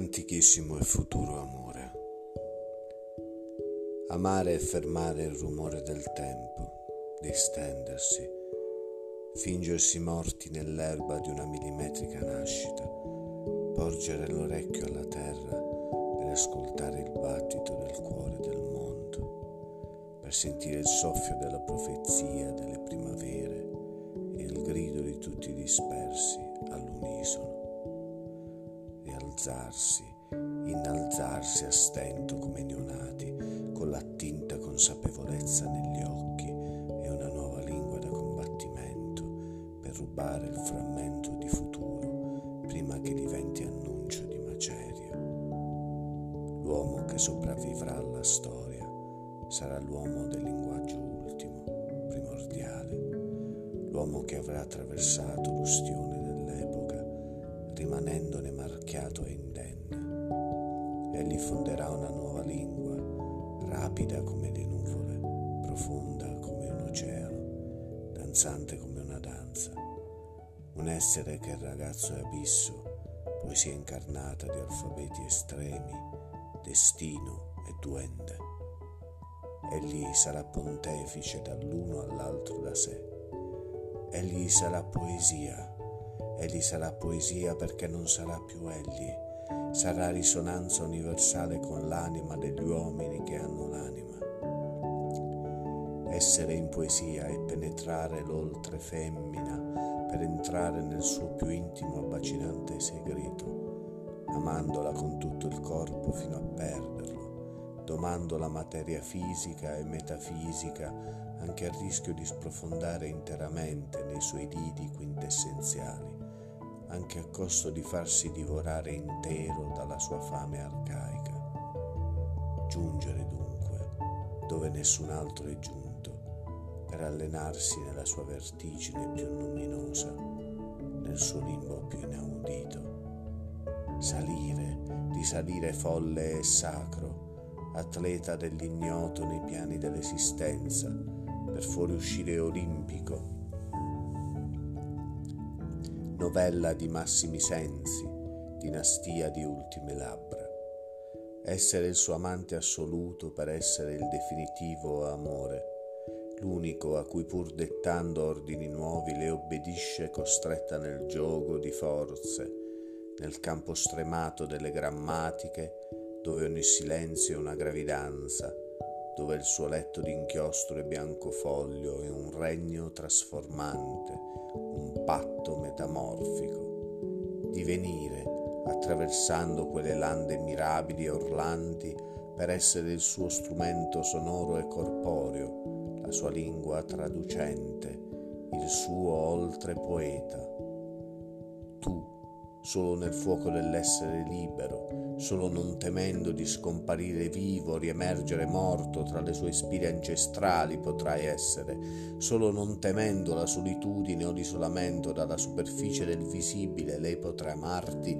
Antichissimo e futuro amore. Amare è fermare il rumore del tempo, distendersi, fingersi morti nell'erba di una millimetrica nascita, porgere l'orecchio alla terra per ascoltare il battito del cuore del mondo, per sentire il soffio della profezia delle primavere e il grido di tutti dispersi all'unisono alzarsi, innalzarsi a stento come neonati, con l'attinta consapevolezza negli occhi e una nuova lingua da combattimento per rubare il frammento di futuro prima che diventi annuncio di maceria. L'uomo che sopravvivrà alla storia sarà l'uomo del linguaggio ultimo, primordiale, l'uomo che avrà attraversato l'ustione rimanendone marchiato e indenne. Egli fonderà una nuova lingua, rapida come le nuvole, profonda come un oceano, danzante come una danza. Un essere che il ragazzo è abisso, poesia incarnata di alfabeti estremi, destino e duende. Egli sarà pontefice dall'uno all'altro da sé. Egli sarà poesia Egli sarà poesia perché non sarà più egli, sarà risonanza universale con l'anima degli uomini che hanno l'anima. Essere in poesia è penetrare l'oltre femmina per entrare nel suo più intimo abbacinante segreto, amandola con tutto il corpo fino a perderlo, domando la materia fisica e metafisica anche a rischio di sprofondare interamente nei suoi didi quintessenziali anche a costo di farsi divorare intero dalla sua fame arcaica. Giungere dunque dove nessun altro è giunto, per allenarsi nella sua vertigine più luminosa, nel suo limbo più inaudito. Salire, risalire folle e sacro, atleta dell'ignoto nei piani dell'esistenza, per fuoriuscire olimpico novella di massimi sensi, dinastia di ultime labbra. Essere il suo amante assoluto per essere il definitivo amore, l'unico a cui pur dettando ordini nuovi le obbedisce costretta nel gioco di forze, nel campo stremato delle grammatiche, dove ogni silenzio è una gravidanza, dove il suo letto d'inchiostro e biancofoglio è un regno trasformante, un patto metamorfico, divenire attraversando quelle lande mirabili e orlanti per essere il suo strumento sonoro e corporeo, la sua lingua traducente, il suo oltre poeta. Tu, solo nel fuoco dell'essere libero, solo non temendo di scomparire vivo, riemergere morto tra le sue spire ancestrali potrai essere, solo non temendo la solitudine o l'isolamento dalla superficie del visibile, lei potrà amarti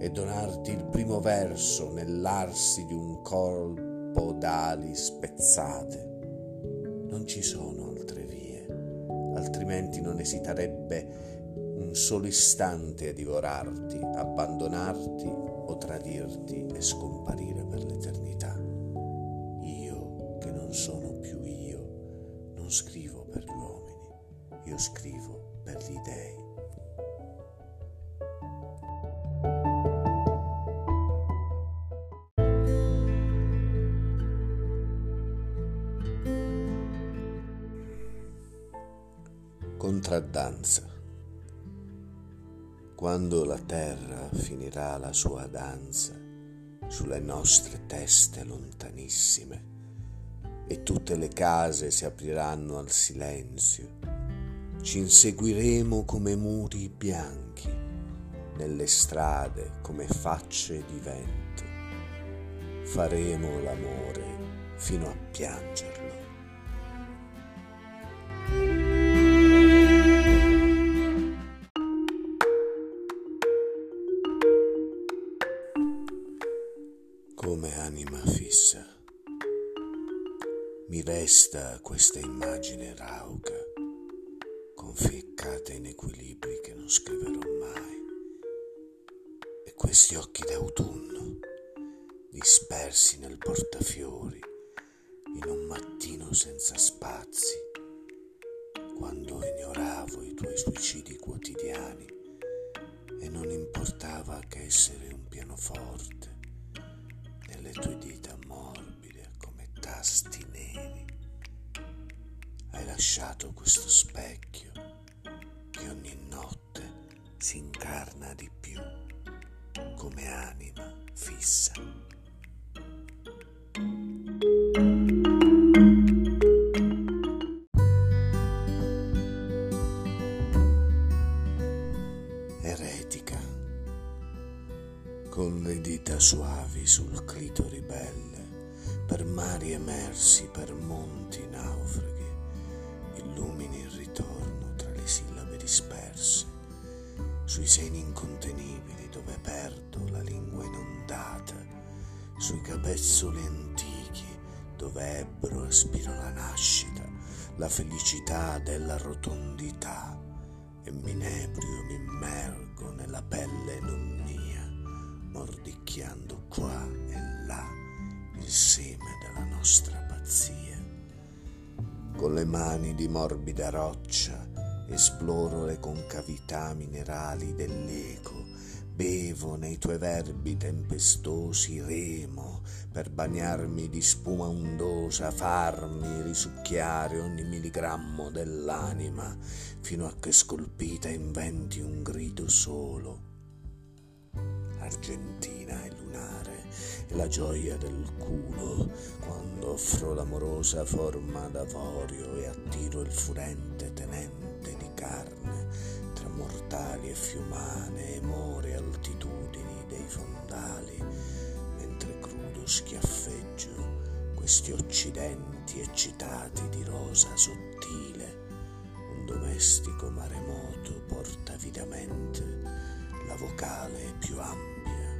e donarti il primo verso nell'arsi di un colpo d'ali spezzate. Non ci sono altre vie, altrimenti non esiterebbe un solo istante a divorarti, abbandonarti o tradirti e scomparire per l'eternità. Io, che non sono più io, non scrivo per gli uomini, io scrivo per gli dèi. Contraddanza quando la terra finirà la sua danza sulle nostre teste lontanissime e tutte le case si apriranno al silenzio, ci inseguiremo come muri bianchi, nelle strade come facce di vento, faremo l'amore fino a piangerlo. Resta questa immagine rauca, conficcata in equilibri che non scriverò mai. E questi occhi d'autunno, dispersi nel portafiori, in un mattino senza spazi, quando ignoravo i tuoi suicidi quotidiani e non importava che essere un pianoforte nelle tue dita morbide come tasti neri. Lasciato questo specchio che ogni notte si incarna di più come anima fissa. Eretica, con le dita suavi sul clito ribelle, per mari emersi, per monti naufraghi, sui seni incontenibili dove perdo la lingua inondata, sui capezzoli antichi dove ebbro aspiro la nascita, la felicità della rotondità e m'inebrio mi immergo nella pelle non mia, mordicchiando qua e là il seme della nostra pazzia. Con le mani di morbida roccia esploro le concavità minerali dell'eco bevo nei tuoi verbi tempestosi remo per bagnarmi di spuma ondosa, farmi risucchiare ogni milligrammo dell'anima, fino a che scolpita inventi un grido solo. Argentina e lunare, e la gioia del culo, quando offro l'amorosa forma d'avorio e attiro il furente tenente di carne mortali e fiumane e more altitudini dei fondali, mentre crudo schiaffeggio questi occidenti eccitati di rosa sottile, un domestico maremoto porta avidamente la vocale più ampia.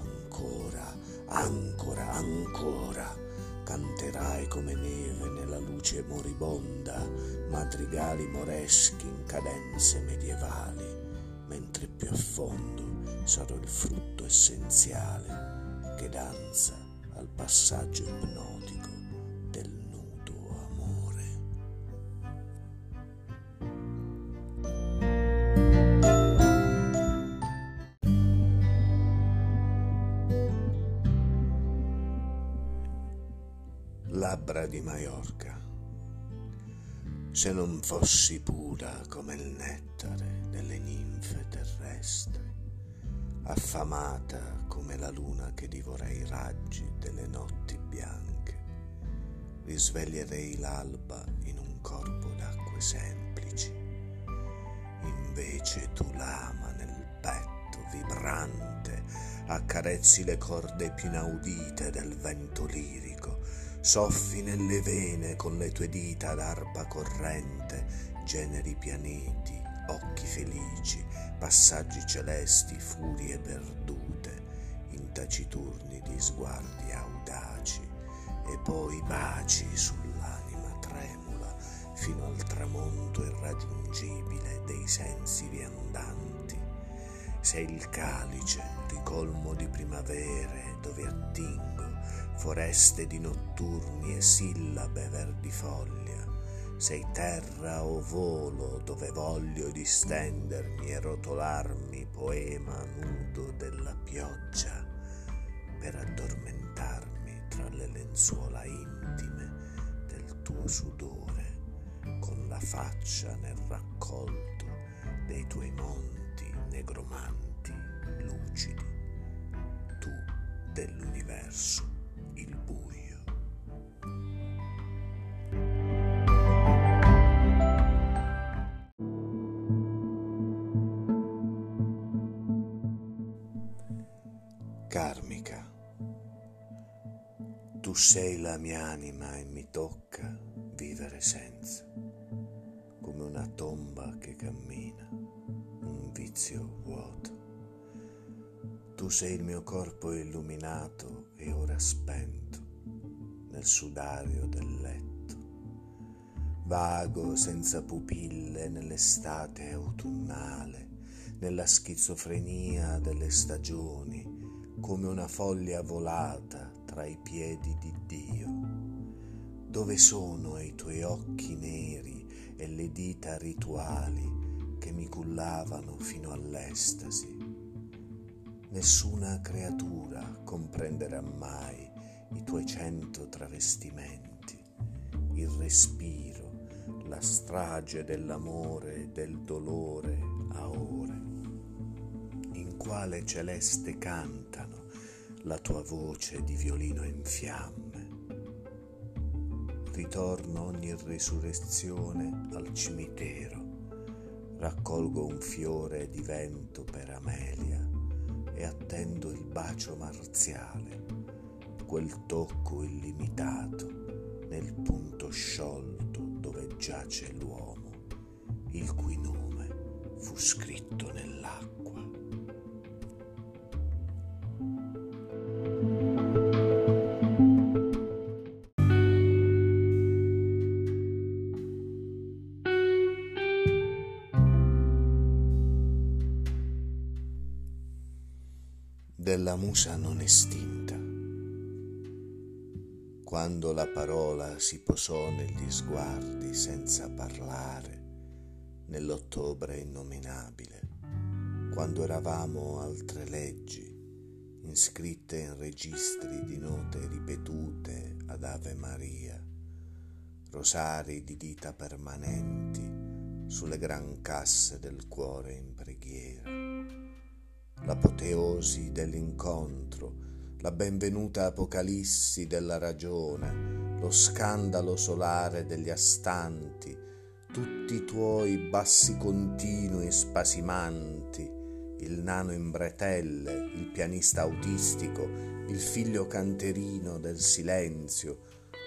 Ancora, ancora, ancora canterai come neve nella luce moribonda, madrigali moreschi in cadenze medievali, mentre più a fondo sarò il frutto essenziale che danza al passaggio ipnotico labbra di Maiorca. Se non fossi pura come il nettare delle ninfe terrestri, affamata come la luna che divora i raggi delle notti bianche, risveglierei l'alba in un corpo d'acque semplici. Invece tu l'ama nel petto vibrante, accarezzi le corde più inaudite del vento lirico, soffi nelle vene con le tue dita d'arpa corrente, generi pianeti, occhi felici, passaggi celesti, furie perdute, in taciturni di sguardi audaci, e poi baci sull'anima tremula fino al tramonto irraggiungibile dei sensi viandanti. Sei il calice ricolmo di primavere dove attingo foreste di notturni e sillabe verdifoglia, sei terra o volo dove voglio distendermi e rotolarmi poema nudo della pioggia per addormentarmi tra le lenzuola intime del tuo sudore con la faccia nel raccolto dei tuoi monti negromanti lucidi, tu dell'universo il buio. Karmica, tu sei la mia anima e mi tocca vivere senza, come una tomba che cammina, un vizio vuoto. Tu sei il mio corpo illuminato e ora spento nel sudario del letto. Vago senza pupille nell'estate autunnale, nella schizofrenia delle stagioni, come una foglia volata tra i piedi di Dio. Dove sono i tuoi occhi neri e le dita rituali che mi cullavano fino all'estasi? Nessuna creatura comprenderà mai i tuoi cento travestimenti, il respiro, la strage dell'amore e del dolore a ore, in quale celeste cantano la tua voce di violino in fiamme. Ritorno ogni risurrezione al cimitero, raccolgo un fiore di vento per Amelia attendo il bacio marziale, quel tocco illimitato nel punto sciolto dove giace l'uomo, il cui nome fu scritto nell'acqua. Della musa non estinta. Quando la parola si posò negli sguardi senza parlare, nell'ottobre innominabile, quando eravamo altre leggi, iscritte in registri di note ripetute ad Ave Maria, rosari di dita permanenti sulle gran casse del cuore in preghiera l'apoteosi dell'incontro, la benvenuta apocalissi della ragione, lo scandalo solare degli astanti, tutti i tuoi bassi continui spasimanti, il nano in bretelle, il pianista autistico, il figlio canterino del silenzio,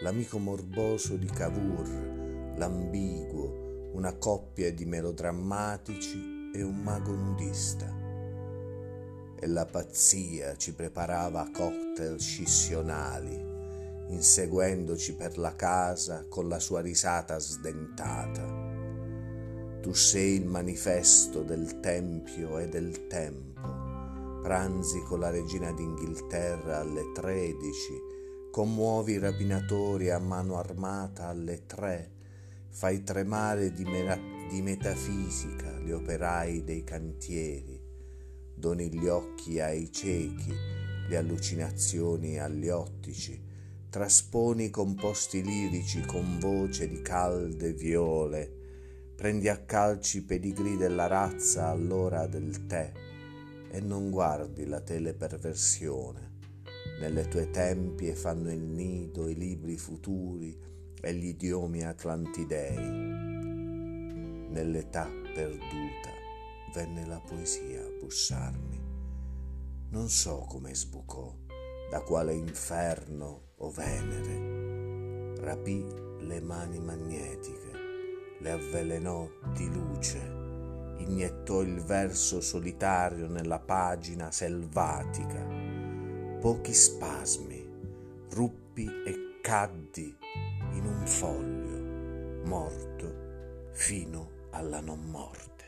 l'amico morboso di Cavour, l'ambiguo, una coppia di melodrammatici e un mago nudista e la pazzia ci preparava cocktail scissionali, inseguendoci per la casa con la sua risata sdentata. Tu sei il manifesto del tempio e del tempo, pranzi con la regina d'Inghilterra alle tredici, commuovi i rapinatori a mano armata alle tre, fai tremare di, mera- di metafisica gli operai dei cantieri, doni gli occhi ai ciechi, le allucinazioni agli ottici, trasponi composti lirici con voce di calde viole, prendi a calci i pedigrì della razza all'ora del tè e non guardi la teleperversione. Nelle tue tempie fanno il nido i libri futuri e gli idiomi atlantidei. Nell'età perduta venne la poesia a bussarmi. Non so come sbucò, da quale inferno o Venere. Rapì le mani magnetiche, le avvelenò di luce, iniettò il verso solitario nella pagina selvatica. Pochi spasmi, ruppi e caddi in un foglio, morto fino alla non morte.